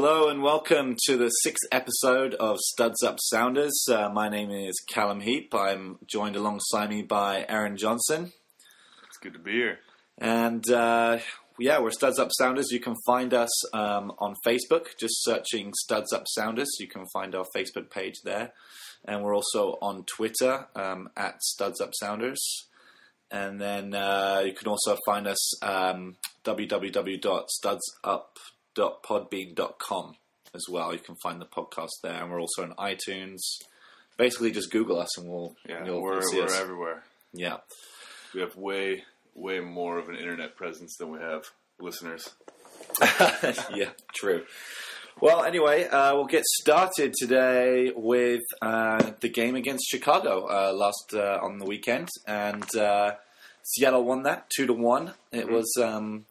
Hello and welcome to the sixth episode of Studs Up Sounders. Uh, my name is Callum Heap. I'm joined alongside me by Aaron Johnson. It's good to be here. And uh, yeah, we're Studs Up Sounders. You can find us um, on Facebook, just searching Studs Up Sounders. You can find our Facebook page there. And we're also on Twitter um, at Studs Up Sounders. And then uh, you can also find us um, www.studsup.podbean.com as well. You can find the podcast there. And we're also on iTunes. Basically, just Google us and we'll, Yeah, you'll, we're, see we're us. everywhere. Yeah. We have way, way more of an internet presence than we have listeners. yeah, true. Well, anyway, uh, we'll get started today with uh, the game against Chicago uh, last uh, on the weekend, and uh, Seattle won that two to one. It was um,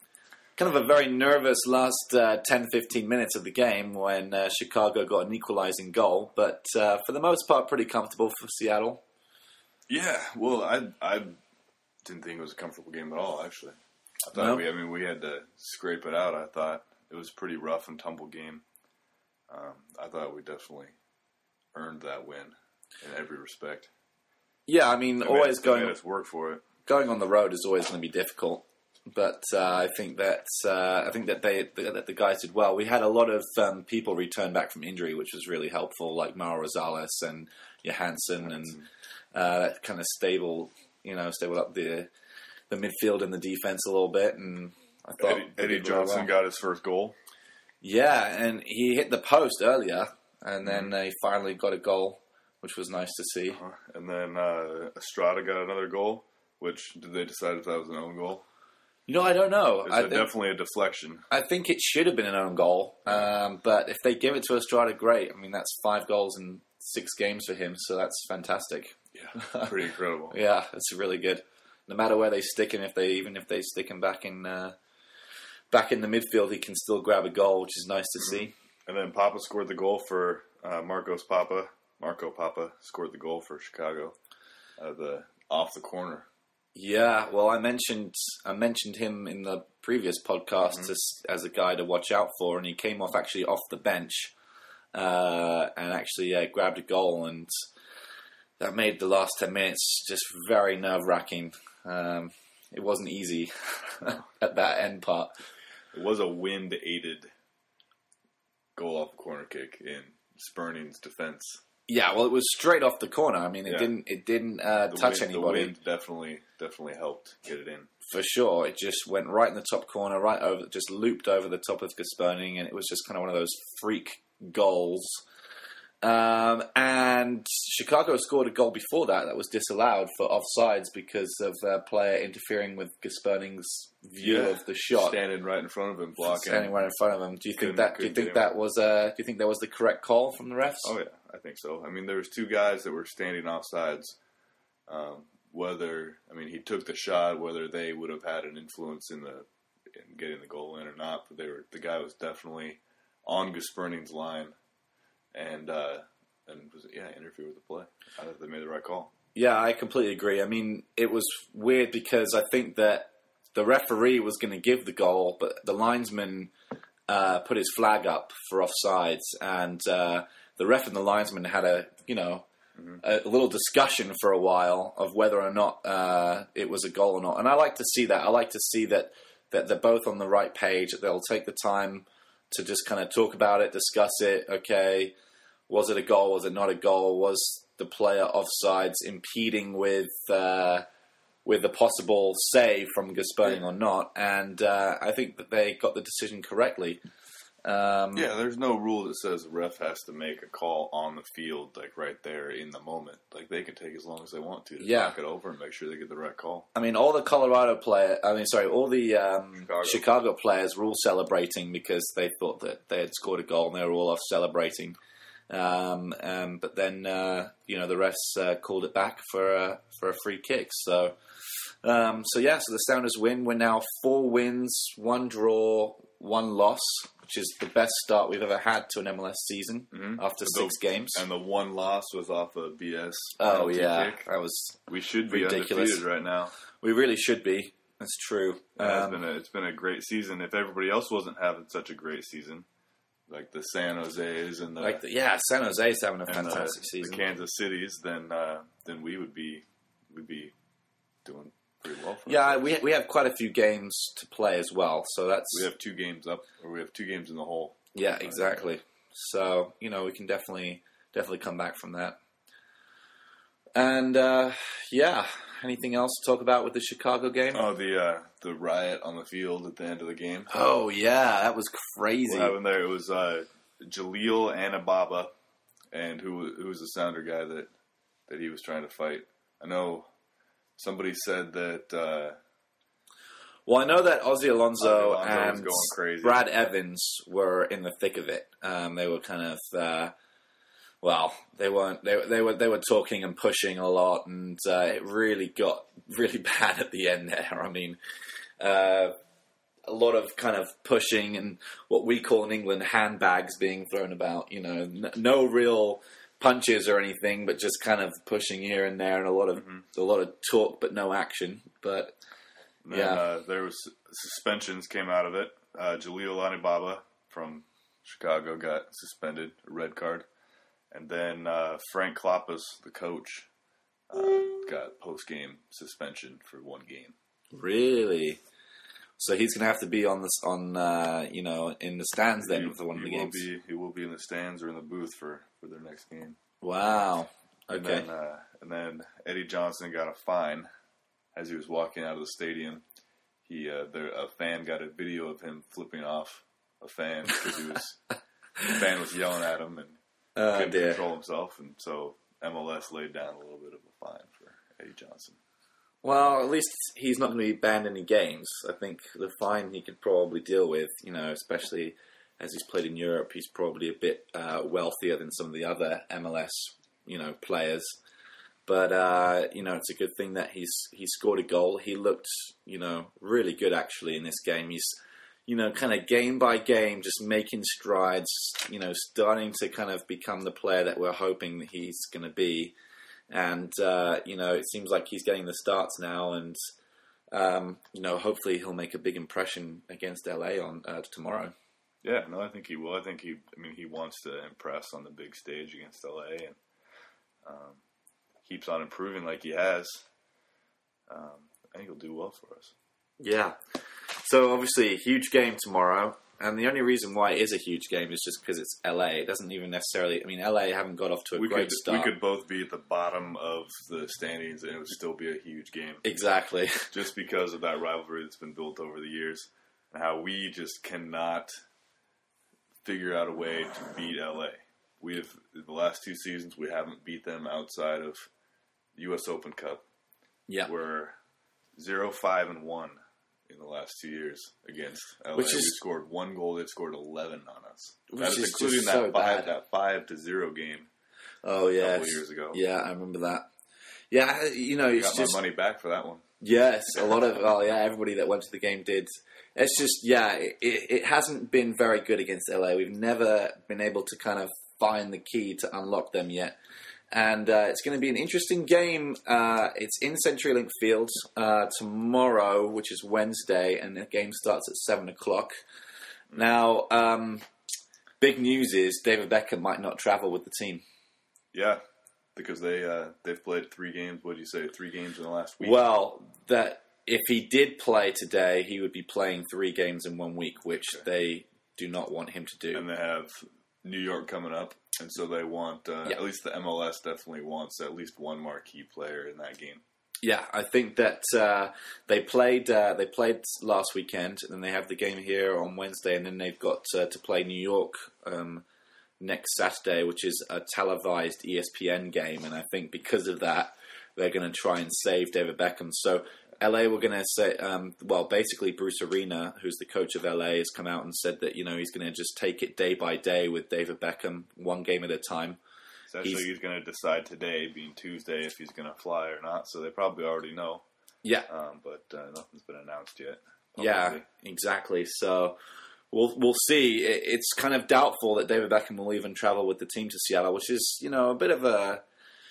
kind of a very nervous last uh, 10, 15 minutes of the game when uh, Chicago got an equalizing goal, but uh, for the most part, pretty comfortable for Seattle. Yeah, well, I I didn't think it was a comfortable game at all. Actually, I thought No? we. I mean, we had to scrape it out. I thought it was a pretty rough and tumble game. Um, I thought we definitely earned that win in every respect. Yeah, I mean, They always made, going made us work for it. going on the road is always going to be difficult. But uh, I think that uh, I think that they that the guys did well. We had a lot of um, people return back from injury, which was really helpful, like Mauro Rosales and Johansson, and uh, that kind of stable, you know, stable up the the midfield and the defense a little bit. And I thought Eddie, Eddie Johnson well. got his first goal. yeah, and he hit the post earlier, and then they finally got a goal, which was nice to see. And then uh, Estrada got another goal, which did they decide if that was an own goal? You know, I don't know. It's I a- think- definitely a deflection. I think it should have been an own goal, um, but if they give it to Estrada, great. I mean, that's five goals in six games for him, so that's fantastic. Yeah, pretty incredible. Yeah, it's really good. No matter where they stick him, if they even if they stick him back in uh, back in the midfield, he can still grab a goal, which is nice to see. And then Pappa scored the goal for uh, Marcos Pappa. Marco Pappa scored the goal for Chicago. Uh, the off the corner. Yeah, well, I mentioned I mentioned him in the previous podcast as, as a guy to watch out for, and he came off actually off the bench uh, and actually yeah, grabbed a goal, and that made the last ten minutes just very nerve wracking. Um, it wasn't easy at that end part. It was a wind aided goal off corner kick in Gspurning's defense. Yeah, well, it was straight off the corner. I mean, it Yeah. didn't it didn't uh, touch wind, anybody. The wind definitely definitely helped get it in. for sure. It just went right in the top corner, right over, just looped over the top of Gspurning, and it was just kind of one of those freak goals. Um, and Chicago scored a goal before that that was disallowed for offsides because of a player interfering with Gspurning's view Yeah. of the shot. Standing right in front of him, blocking. Standing right in front of him. Do you think that? Do you think that was? Uh, do you think that was the correct call from the refs? Oh yeah, I think so. I mean, there was two guys that were standing off sides. Um, whether I mean he took the shot, whether they would have had an influence in the in getting the goal in or not, but they were the guy was definitely on Gspurning's line, and uh, and was yeah interfered with the play. I thought they made the right call. Yeah, I completely agree. I mean, it was weird because I think that the referee was going to give the goal, but the linesman uh, put his flag up for offsides, and uh, the ref and the linesman had a you know a, a little discussion for a while of whether or not uh, it was a goal or not. And I like to see that. I like to see that that they're both on the right page. That they'll take the time to just kind of talk about it, discuss it. Okay, was it a goal? Was it not a goal? Was the player offsides impeding with uh, with a possible save from Gspurning or not? And uh, I think that they got the decision correctly. Um, Yeah, there's no rule that says the ref has to make a call on the field, like right there in the moment. Like they can take as long as they want to to Yeah. talk it over and make sure they get the right call. I mean, all the Colorado player, I mean, sorry, all the um, Chicago. Chicago. players were all celebrating because they thought that they had scored a goal and they were all off celebrating. Um, um, but then, uh, you know, the refs uh, called it back for a, for a free kick. So, um, so yeah, so the Sounders win. We're now four wins, one draw, one loss, which is the best start we've ever had to an MLS season Mhm. after The- six games. And the one loss was off a BS. Oh yeah, kick. that was we should be ridiculous. undefeated right now. we really should be. That's true. Yeah, Um, it's been a it's been a great season. If everybody else wasn't having such a great season, like the San Jose's and the like the, yeah, San Jose's having a fantastic the, season. the Kansas Cities, then uh, then we would be we'd be doing pretty well. Yeah, we we have quite a few games to play as well, so that's we have two games up, or we have two games in the hole. yeah, exactly. So you know we can definitely definitely come back from that. And uh, yeah, anything else to talk about with the Chicago game? Oh, the uh, the riot on the field at the end of the game. Oh yeah, that was crazy. What happened there? It was uh, Jalil Anibaba, and who who was the sounder guy that that he was trying to fight. I know somebody said that uh, Well, I know that Ozzy Alonso, Ozzy Alonso and. Brad Evans were in the thick of it. Um, they were kind of, uh, well, they weren't. They, they were they were talking and pushing a lot, and uh, it really got really bad at the end there. I mean, uh, a lot of kind of pushing and what we call in England handbags being thrown about. You know, no real punches or anything, but just kind of pushing here and there, and a lot of Mm-hmm. a lot of talk but no action. But then, Yeah. uh, there was suspensions came out of it. Uh, Jalil Anibaba from Chicago got suspended, a red card, and then uh, Frank Klopas, the coach, uh, got post game suspension for one game. Really? So he's going to have to be on this on uh, you know in the stands then he, for one of the he will games. be he will be in the stands or in the booth for, for their next game. Wow. And Okay. then, uh, and then Eddie Johnson got a fine as he was walking out of the stadium. He uh, there, a fan got a video of him flipping off a fan because he was the fan was yelling at him and Oh couldn't dear. control himself, and so MLS laid down a little bit of a fine for Eddie Johnson. Well, at least he's not going to be banned any games. I think the fine he could probably deal with. You know, especially as he's played in Europe, he's probably a bit uh, wealthier than some of the other MLS you know players. But uh, you know, it's a good thing that he's he scored a goal. He looked you know really good actually in this game. He's you know kind of game by game just making strides. You know, starting to kind of become the player that we're hoping that he's going to be. And uh, you know, it seems like he's getting the starts now, and um, you know, hopefully he'll make a big impression against LA on uh, tomorrow. Yeah, no, I think he will. I think he. I mean, he wants to impress on the big stage against LA, and um, keeps on improving like he has. Um, I think he'll do well for us. Yeah. So obviously a huge game tomorrow, and the only reason why it is a huge game is just because it's LA. It doesn't even necessarily. I mean, LA haven't got off to a we great could start. we could both be at the bottom of the standings, and it would still be a huge game, exactly. just because of that rivalry that's been built over the years, and how we just cannot figure out a way to beat LA. We have the last two seasons we haven't beat them outside of U.S. Open Cup. Yeah. We're zero five and one in the last two years against LA. Which is- we scored one goal. They've scored eleven on us. That is is including that so five bad. that five to zero game Oh a yeah. couple years ago. Yeah, I remember that. Yeah, you know, it's Got just my money back for that one. Yes, a lot of well, yeah, everybody that went to the game did. It's just yeah, it, it, it hasn't been very good against LA. We've never been able to kind of find the key to unlock them yet, and uh, it's going to be an interesting game. Uh, it's in CenturyLink Field uh, tomorrow, which is Wednesday, and the game starts at seven o'clock. Now, um, big news is David Beckham might not travel with the team. Yeah, because they uh, they've played three games. What did you say? Three games in the last week. Well, that if he did play today, he would be playing three games in one week, which they do not want him to do. and they have New York coming up, and so they want uh, Yeah. at least the MLS definitely wants at least one marquee player in that game. Yeah, I think that uh, they played uh, they played last weekend, and then they have the game here on Wednesday, and then they've got uh, to play New York um, next Saturday, which is a televised ESPN game, and I think because of that, they're going to try and save David Beckham. So. LA were going to say, um, well, basically, Bruce Arena, who's the coach of LA, has come out and said that you know he's going to just take it day by day with David Beckham, one game at a time. Essentially, He's- he's, going to decide today, being Tuesday, if he's going to fly or not. So they probably already know, Yeah, um, but uh, nothing's been announced yet. Yeah, exactly. So we'll we'll see. It, it's kind of doubtful that David Beckham will even travel with the team to Seattle, which is you know a bit of a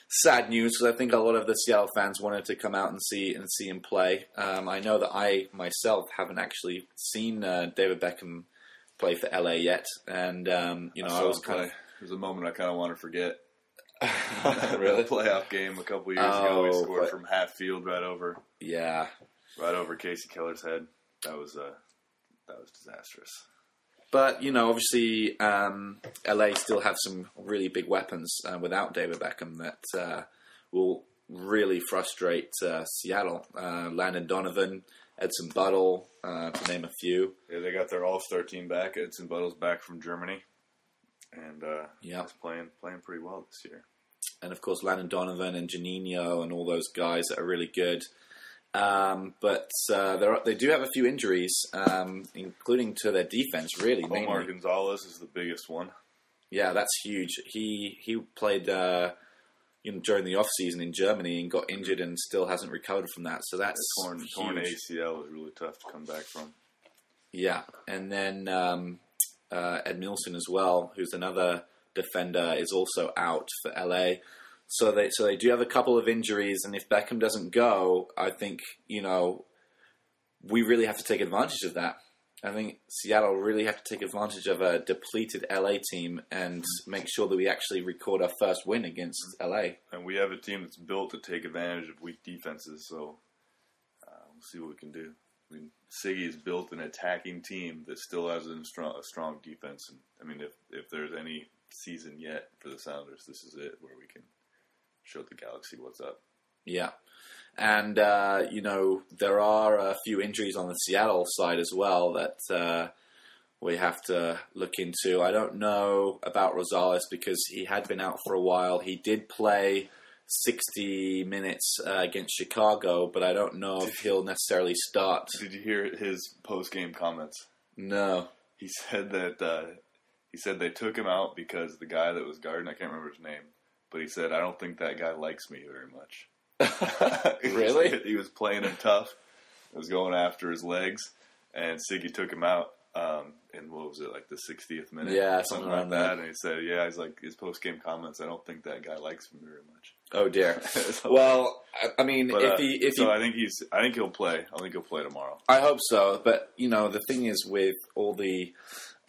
sad news because I think a lot of the Seattle fans wanted to come out and see and see him play. Um, I know that I myself haven't actually seen uh, David Beckham play for LA yet, and um, you know I, saw was kind play. There's a moment I kind of want to forget. of really playoff game a couple years ago. He Oh, scored but- from half field right over, yeah. right over Kasey Keller's head. That was uh, that was disastrous. But you know, obviously, um, LA still have some really big weapons uh, without David Beckham that uh, will really frustrate uh, Seattle. Uh, Landon Donovan, Edson Buddle, uh, to name a few. Yeah, they got their All Star team back. Edson Buddle's back from Germany, and uh, Yeah. he's playing playing pretty well this year. and of course Landon Donovan and Juninho and all those guys that are really good. Um, but uh, they do have a few injuries, um, including to their defense. Really, Omar mainly. Gonzalez is the biggest one. Yeah, that's huge. He he played uh, you know, during the off season in Germany and got injured and still hasn't recovered from that. So that's torn huge. torn ACL is really tough to come back from. Yeah, and then um, uh, Ed Milson as well, who's another defender, is also out for LA. So they so they do have a couple of injuries, and if Beckham doesn't go, I think you know we really have to take advantage of that. I think Seattle really have to take advantage of a depleted LA team and make sure that we actually record our first win against LA. And we have a team that's built to take advantage of weak defenses. So uh, we'll see what we can do. I mean, Sigi has built an attacking team that still has a strong, a strong defense. And I mean, if if there's any season yet for the Sounders, this is it where we can show the Galaxy what's up. Yeah. And, uh, you know, there are a few injuries on the Seattle side as well that uh, we have to look into. I don't know about Rosales because he had been out for a while. He did play 60 minutes uh, against Chicago, but I don't know if he'll necessarily start. Did you hear his post game comments? No. He said that uh, he said they took him out because the guy that was guarding, I can't remember his name, but he said I don't think that guy likes me very much. Really? he was playing him tough. He Was going after his legs, and Sigi took him out. Um, in what was it like the 60th minute? Yeah, something something like that. that. And he said, "Yeah, he's like his post game comments. I don't think that guy likes me very much." Oh, dear. So- Well, I- I mean, but, if uh, he. If so he I think he's. I think he'll play. I think he'll play tomorrow. I hope so, but you know the thing is with all the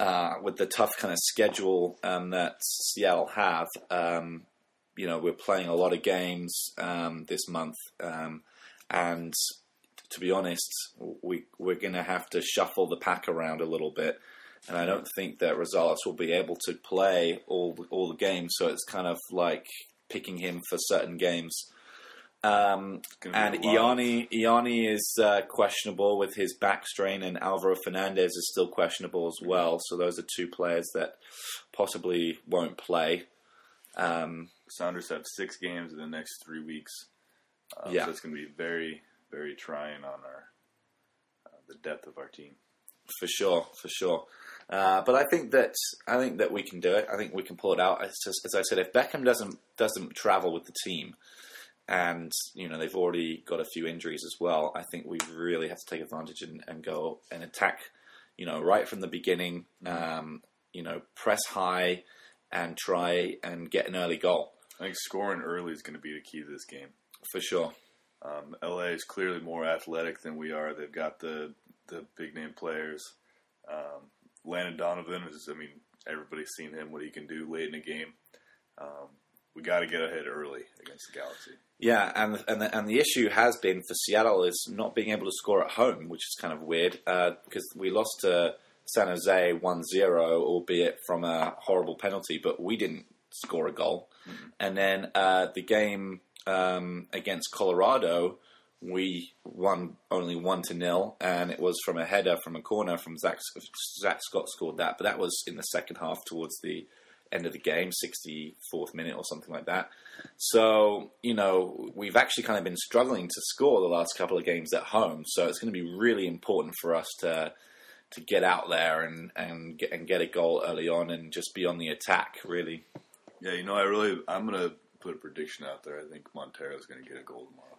uh, with the tough kind of schedule um, that Seattle have. Um, you know, we're playing a lot of games um, this month, um, and to be honest, we we're going to have to shuffle the pack around a little bit. And I don't think that Rosales will be able to play all all the games, so it's kind of like picking him for certain games. Um, and be a lot of- Ianni, Ianni is uh, questionable with his back strain, and Alvaro Fernandez is still questionable as well. So those are two players that possibly won't play. Um, Sounders have six games in the next three weeks. Um, Yeah. so it's going to be very, very trying on our uh, the depth of our team. for sure, for sure. Uh, but I think that I think that we can do it. I think we can pull it out. As, as I said, if Beckham doesn't doesn't travel with the team, and you know they've already got a few injuries as well, I think we really have to take advantage and, and go and attack. You know, right from the beginning. Um, you know, press high and try and get an early goal I think scoring early is going to be the key to this game. for sure. Um, LA is clearly more athletic than we are. They've got the the big name players. Um, Landon Donovan is. I mean, everybody's seen him what he can do late in the game. Um, we got to get ahead early against the Galaxy. Yeah, and and the, and the issue has been for Seattle is not being able to score at home, which is kind of weird uh, because we lost to San Jose 1-0, albeit from a horrible penalty, but we didn't score a goal. And then uh, the game um, against Colorado, we won only one to nil, and it was from a header from a corner from Zach. Zach Scott scored that, but that was in the second half towards the end of the game, 64th minute or something like that. So, you know, we've actually kind of been struggling to score the last couple of games at home. So it's going to be really important for us to to get out there and and get, and get a goal early on and just be on the attack. Really, Yeah, you know, I really. I'm going to put a prediction out there. I think Montero's going to get a goal tomorrow.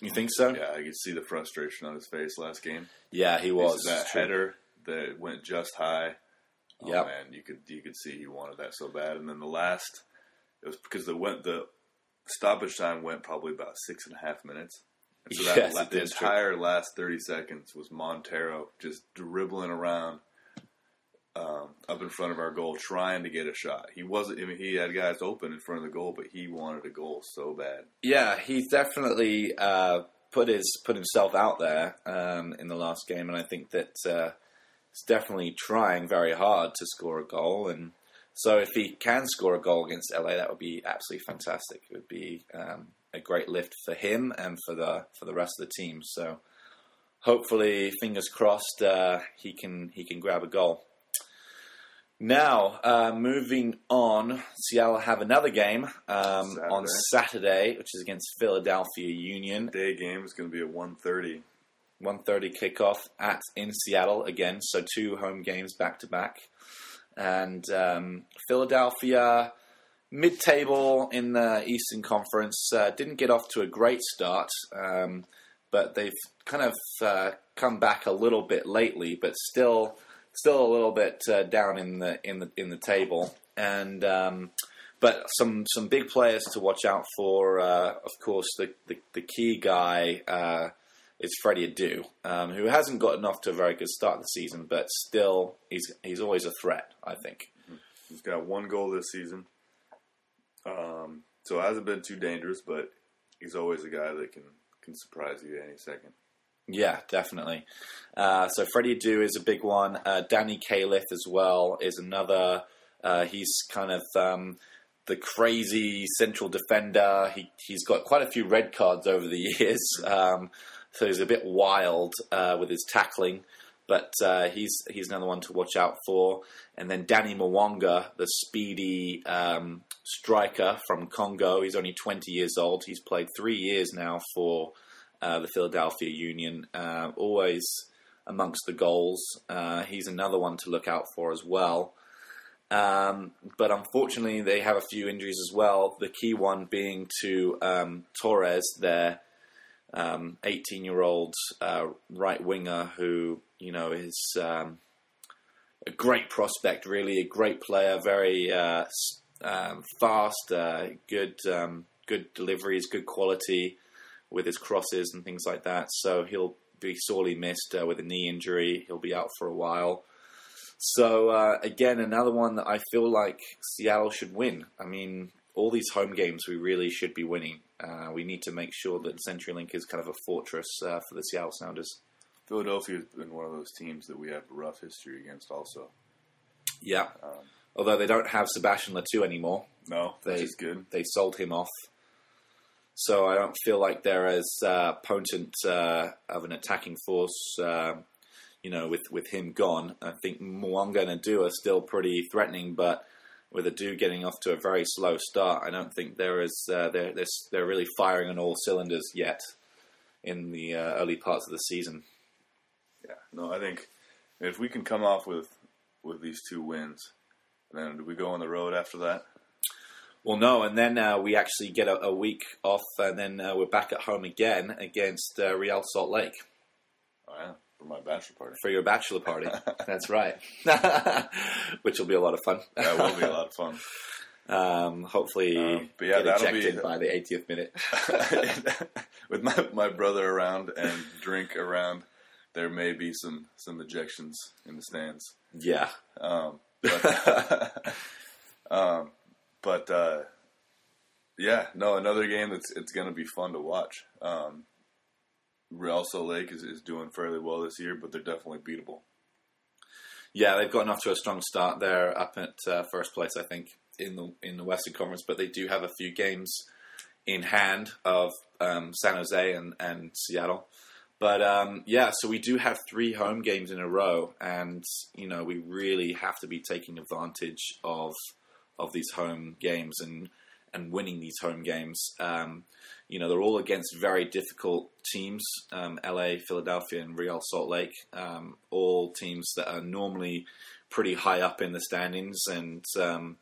you think so? Yeah, I could see the frustration on his face last game. Yeah, he was. that header that went just high. Oh Yep. man, you could you could see he wanted that so bad. And then the last, it was because the went the stoppage time went probably about six and a half minutes. And so that Yes, la- the is true. entire last thirty seconds was Montero just dribbling around, um, up in front of our goal trying to get a shot. He wasn't. I mean, he had guys open in front of the goal, but he wanted a goal so bad. Yeah, he's definitely uh, put his put himself out there um, in the last game, and I think that uh, he's definitely trying very hard to score a goal. And so, if he can score a goal against LA, that would be absolutely fantastic. It would be um, a great lift for him and for the for the rest of the team. So, hopefully, fingers crossed, uh, he can he can grab a goal. Now, uh, moving on, Seattle have another game um, on Saturday, which is against Philadelphia Union. Day game is going to be at 1.30. 1.30 kickoff at in Seattle again, so two home games back to back. And um, Philadelphia, mid-table in the Eastern Conference, uh, didn't get off to a great start, um, but they've kind of uh, come back a little bit lately, but still still a little bit uh, down in the in the in the table, and um, but some some big players to watch out for. Uh, of course, the the, the key guy uh, is Freddie Adu, um, who hasn't gotten off to a very good start the season, but still he's he's always a threat. I think he's got one goal this season, um, so it hasn't been too dangerous, but he's always a guy that can can surprise you any second. Yeah, definitely. Uh, so Freddie Adu is a big one. Uh, Danny Califf as well is another. Uh, he's kind of um, the crazy central defender. He he's got quite a few red cards over the years, um, so he's a bit wild uh, with his tackling. But uh, he's he's another one to watch out for. And then Danny Mwanga, the speedy um, striker from Congo. He's only 20 years old. He's played three years now for uh, the Philadelphia Union, uh, always amongst the goals. Uh, he's another one to look out for as well. Um, but unfortunately, they have a few injuries as well. The key one being to um, Torres, their 18-year-old um, uh, right winger, who you know is um, a great prospect, really a great player, very uh, um, fast, uh, good, good deliveries, good quality with his crosses and things like that. So he'll be sorely missed uh, with a knee injury. He'll be out for a while. So uh, again, another one that I feel like Seattle should win. I mean, all these home games we really should be winning. Uh, we need to make sure that CenturyLink is kind of a fortress uh, for the Seattle Sounders. Philadelphia has been one of those teams that we have a rough history against, also. Yeah. Um, Although they don't have Sebastien Le Toux anymore. No, they, which is good. They sold him off so I don't feel like they're as uh, potent uh, of an attacking force, uh, you know, with, with him gone. I think Mwanga and Adu are still pretty threatening, but with Adu getting off to a very slow start, I don't think there is uh, they're, they're, they're really firing on all cylinders yet in the uh, early parts of the season. Yeah, no, I think if we can come off with with these two wins, then do we go on the road after that? Well, no, and then uh, we actually get a, a, week off, and then uh, we're back at home again against uh, Real Salt Lake. Oh, yeah, for my bachelor party. For your bachelor party, that's right. Which will be a lot of fun. that will be a lot of fun. Um, hopefully, um, but yeah, get ejected be, by the 80th minute. With my, my brother around and drink around, there may be some some ejections in the stands. Yeah. Um, but, um, but uh, yeah, no, another game that's it's going to be fun to watch. Um, Real Salt Lake is, is doing fairly well this year, but they're definitely beatable. Yeah, they've gotten off to a strong start. They're up at uh, first place, I think, in the in the Western Conference, but they do have a few games in hand of um, San Jose and, and Seattle. But um, yeah, so we do have three home games in a row, and you know we really have to be taking advantage of of these home games and and winning these home games. Um, you know, they're all against very difficult teams um, LA, Philadelphia, and Real Salt Lake. Um, all teams that are normally pretty high up in the standings. And, um,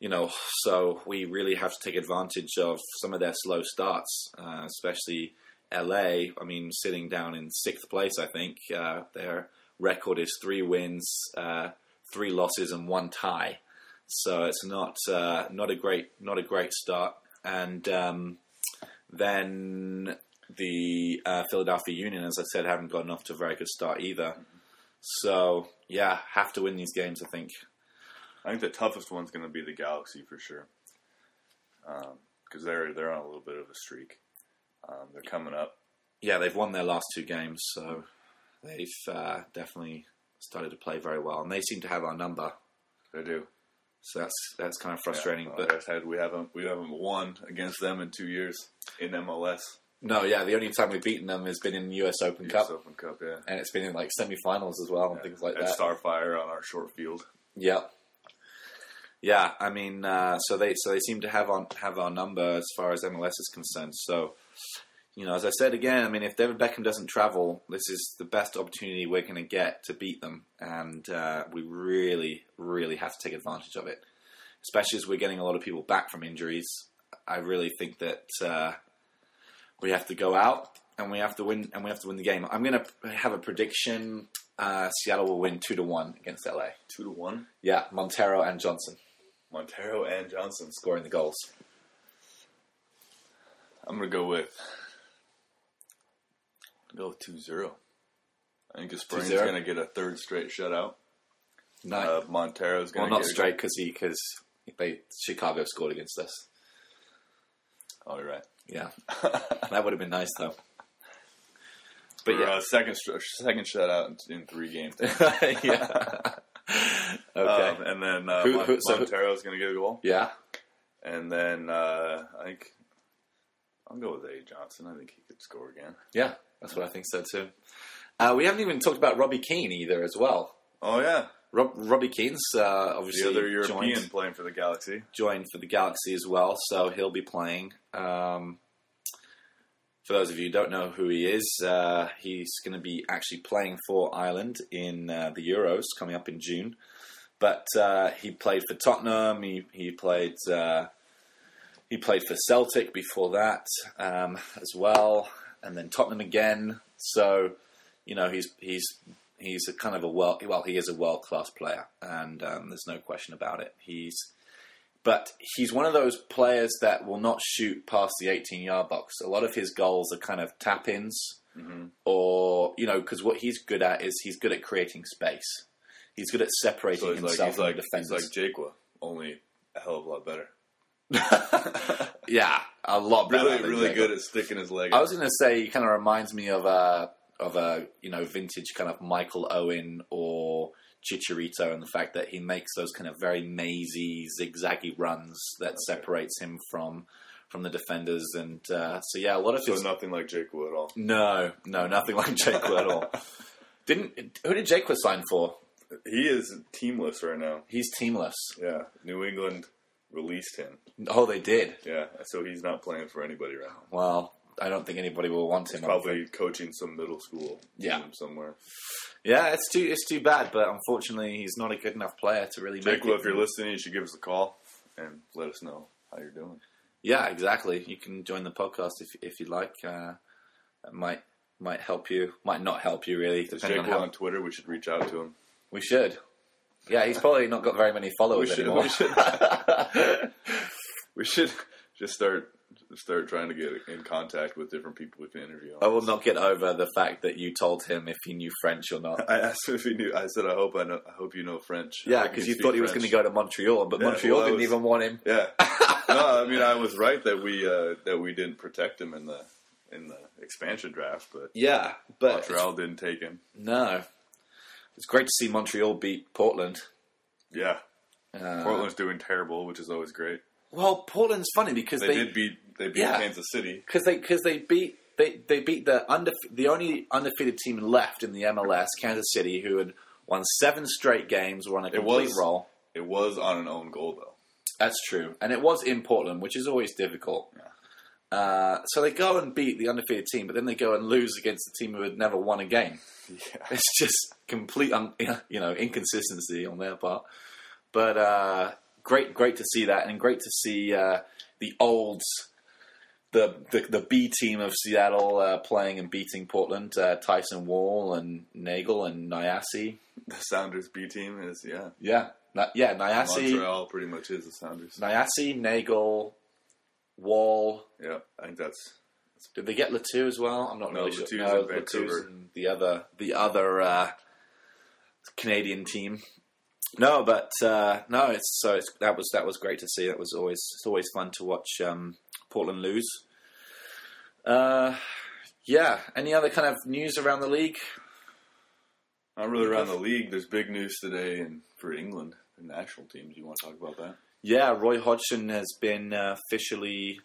you know, so we really have to take advantage of some of their slow starts, uh, especially LA. I mean, sitting down in sixth place, I think. Uh, their record is three wins, uh, three losses, and one tie. So it's not uh, not a great not a great start. And um, then the uh, Philadelphia Union, as I said, haven't gotten off to a very good start either. So yeah, have to win these games. I think. I think the toughest one's going to be the Galaxy for sure, because they're they're on a little bit of a streak. Um, they're coming up. Yeah, they've won their last two games, so they've uh, definitely started to play very well, and they seem to have our number. They do. So that's that's kind of frustrating. Yeah, but like I said, we haven't we haven't won against them in two years in MLS. no, yeah, the only time we've beaten them has been in the US Open US Cup, Open Cup, yeah. and it's been in like semi-finals as well and things like At that. Starfire on our short field. Yeah, yeah. I mean, uh, so they so they seem to have on have our number as far as MLS is concerned. So, you know, as I said again, I mean, if David Beckham doesn't travel, this is the best opportunity we're going to get to beat them, and uh, we really, really have to take advantage of it. Especially as we're getting a lot of people back from injuries. I really think that uh, we have to go out and we have to win and we have to win the game. I'm going to have a prediction. Uh, Seattle will win two to one against LA. Two to one. Yeah, Montero and Johnson Montero and Johnson. scoring the goals. I'm gonna go with go with 2-0. I think Gspurning's 2-0? gonna get a third straight shutout. No, Uh, Montero's gonna not get straight because he because they Chicago scored against us. Oh, you're right. Yeah, that would have been nice though. But For, yeah, uh, second second shutout in, in three games. yeah. okay. Um, and then uh, Who- who- so Montero's gonna get a goal. yeah. And then uh, I think I'll go with A. Johnson. I think he could score again. Yeah, that's what I think so too. Uh, we haven't even talked about Robbie Keane either, as well. Oh yeah, Rob, Robbie Keane's uh, the obviously other European joined, playing for the Galaxy. joined for the Galaxy as well, so he'll be playing. Um, for those of you who don't know who he is, uh, he's going to be actually playing for Ireland in uh, the Euros coming up in June. But uh, he played for Tottenham. He he played uh, he played for Celtic before that um, as well, and then Tottenham again. So you know he's he's he's a kind of a world well he is a world class player, and um, there's no question about it. He's but he's one of those players that will not shoot past the 18 yard box. A lot of his goals are kind of tap ins, Mhm. or you know, because what he's good at is he's good at creating space. He's good at separating So he's like himself he's from like the he's defenders. like Jaqua, only a hell of a lot better. yeah, a lot better. Really, really good at sticking his leg. I was going to say he kind of reminds me of a of a you know vintage kind of Michael Owen or Chicharito, and the fact that he makes those kind of very mazy, zigzaggy runs that separates him from from the defenders. And uh, so yeah, a lot of so his nothing like Jaqua at all. no, no, nothing like Jake at all. Didn't who did Jake sign for? He is teamless right now. He's teamless. Yeah, New England released him. Oh, they did. Yeah, so he's not playing for anybody right now. Well, I don't think anybody will want him. Probably coaching some middle school Yeah. team somewhere. Yeah, it's too it's too bad, but unfortunately, he's not a good enough player to really make Jaqua, it. if you're listening, you should give us a call and let us know how you're doing. Yeah, exactly. You can join the podcast if if you'd like. Uh, it might might help you, might not help you really, Is depending on how on Twitter? We should reach out to him. we should. Yeah, he's probably not got very many followers We should- anymore. we should. We should just start start trying to get in contact with different people we can interview. I will not get over the fact that you told him if he knew French or not. I asked him if he knew. I said, "I hope I know. I hope you know French." Yeah, because you thought he was going to go to Montreal, but Yeah, Montreal well, didn't was- even want him. Yeah. no, I mean I was right that we uh, that we didn't protect him in the in the expansion draft, but Yeah, but Montreal didn't take him. no, it's great to see Montreal beat Portland. Yeah, Uh, Portland's doing terrible, which is always great. Well, Portland's funny because They, they did beat they beat Yeah. Kansas City. because they because they beat they they beat the under the only undefeated team left in the MLS, Kansas City, who had won seven straight games, were on a complete was- roll. It was on an own goal though. That's true, and it was in Portland, which is always difficult. Uh, so they go and beat the undefeated team, but then they go and lose against the team who had never won a game. Yeah. It's just complete, un, you know, inconsistency on their part. But uh, great, great to see that, and great to see uh, the olds, the, the the B team of Seattle uh, playing and beating Portland. Uh, Tyson Wahl and Neagle and Nyassi. The Sounders B team is yeah. Yeah, Na- yeah, Nyassi, Montreal pretty much is the Sounders. Nyassi, Neagle, Wahl. Yeah, I think that's Did they get Le Toux as well? I'm not No, really sure. Le Toux's No, in Vancouver. Le Toux's in the other, the other, uh, Canadian team. No, but uh, no, it's so it's, that was that was great to see. That was always it's always fun to watch um, Portland lose. Uh, yeah. Any other kind of news around the league? Not really around the league. There's big news today, and for England, the national team. Do you want to talk about that? Yeah, Roy Hodgson has been uh, officially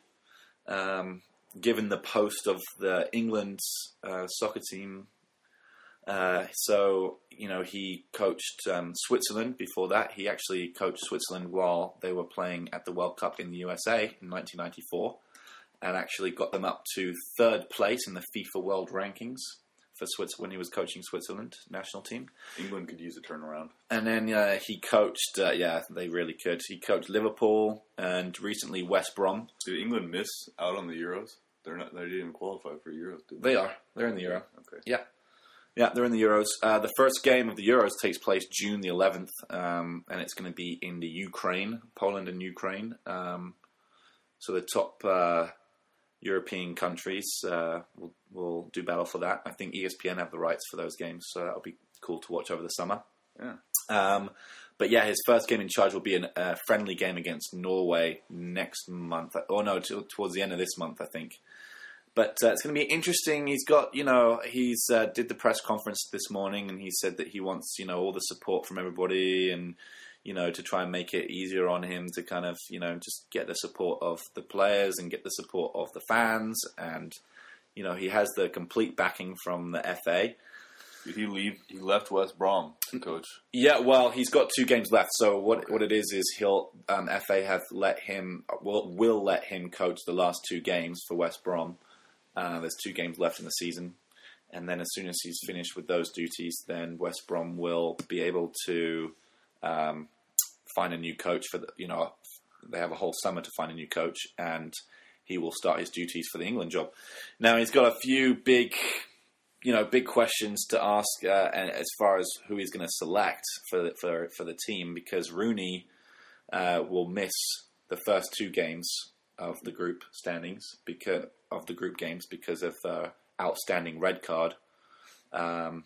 um, given the post of the England's uh, soccer team. Uh, so you know he coached um, Switzerland before that. He actually coached Switzerland while they were playing at the World Cup in the USA in 1994, and actually got them up to third place in the FIFA World Rankings for Switzerland when he was coaching Switzerland national team. England could use a turnaround. And then uh, he coached, uh, yeah, they really could. He coached Liverpool and recently West Brom. Did England miss out on the Euros? They're not. They didn't qualify for Euros. They? They are. They're in the Euro. Okay. Yeah. Yeah, they're in the Euros. Uh, the first game of the Euros takes place June the 11th, um, and it's going to be in the Ukraine, Poland and Ukraine. Um, so the top uh, European countries uh, will, will do battle for that. I think ESPN have the rights for those games, so that'll be cool to watch over the summer. Yeah. Um, but yeah, his first game in charge will be a uh, friendly game against Norway next month. Or no, t- towards the end of this month, I think. But uh, it's going to be interesting. He's got, you know, he's uh, did the press conference this morning, and he said that he wants, you know, all the support from everybody, and you know, to try and make it easier on him to kind of, you know, just get the support of the players and get the support of the fans, and you know, he has the complete backing from the FA. Did he leave? He left West Brom, coach. Yeah, well, he's got two games left. So what what it is is he'll um, FA have let him will will let him coach the last two games for West Brom. Uh, there's two games left in the season, and then as soon as he's finished with those duties, then West Brom will be able to um, find a new coach for the you know they have a whole summer to find a new coach, and he will start his duties for the England job. Now he's got a few big you know, big questions to ask uh, as far as who he's going to select for the, for for the team because Rooney uh, will miss the first two games of the group standings because of the group games because of the outstanding red card. Um,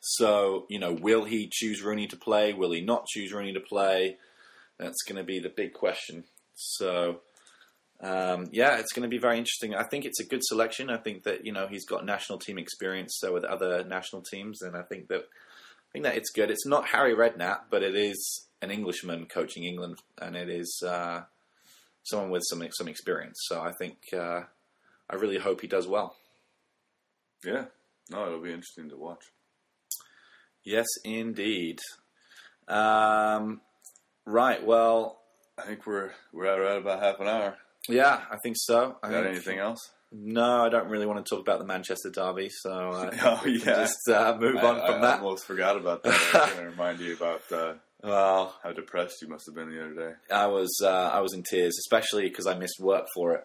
so you know, will he choose Rooney to play? Will he not choose Rooney to play? That's going to be the big question. So um, yeah, it's going to be very interesting. I think it's a good selection. I think that you know he's got national team experience so with other national teams, and I think that I think that it's good. It's not Harry Redknapp, but it is an Englishman coaching England, and it is uh, someone with some some experience. So I think uh, I really hope he does well. Yeah. No, it'll be interesting to watch. Yes, indeed. Um, right. Well, I think we're we're at, at about half an hour. yeah, I think so. I Got think- anything else? No, I don't really want to talk about the Manchester derby, so uh, Oh, we yeah. just uh, move on I, from I that. almost forgot about that. I was going to remind you about uh, Well, how depressed you must have been the other day. I was uh, I was in tears, especially because I missed work for it.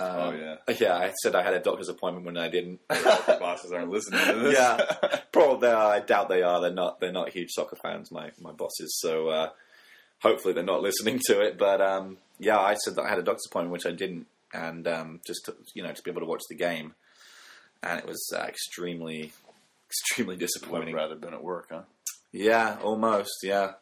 Um, Oh, yeah. yeah. I said I had a doctor's appointment when I didn't. the bosses aren't listening to this. yeah, probably they are. I doubt they are. They're not. They're not huge soccer fans. My my bosses. So uh, hopefully they're not listening to it. But um, yeah, I said that I had a doctor's appointment, which I didn't, and um, just to, you know to be able to watch the game, and it was uh, extremely extremely Would disappointing. rather been at work, huh? Yeah, almost. Yeah.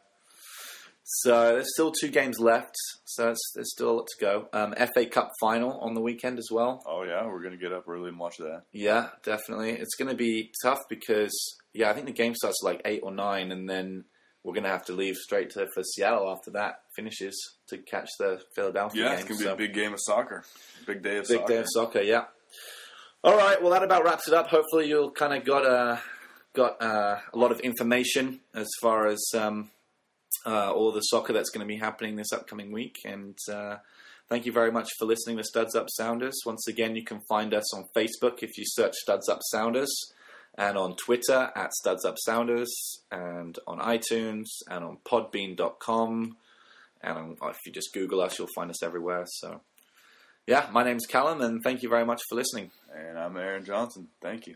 So there's still two games left. So it's, there's still a lot to go. Um, FA Cup final on the weekend as well. Oh yeah, we're going to get up early and watch that. Yeah, definitely. It's going to be tough because yeah, I think the game starts at like eight or nine, and then we're going to have to leave straight to for Seattle after that finishes to catch the Philadelphia Yeah, game. it's going to be a big game of soccer. Big day of soccer. Big soccer. day of soccer, yeah. All right, well that about wraps it up. Hopefully you'll kind of got a got uh, a lot of information as far as um, uh, all the soccer that's going to be happening this upcoming week. And uh, thank you very much for listening to Studs Up Sounders. Once again, you can find us on Facebook if you search Studs Up Sounders, and on Twitter at Studs Up Sounders, and on iTunes, and on Podbean.com. And on, if you just Google us, you'll find us everywhere. So yeah, my name's Callum, and thank you very much for listening. And I'm Aaron Johnson. Thank you.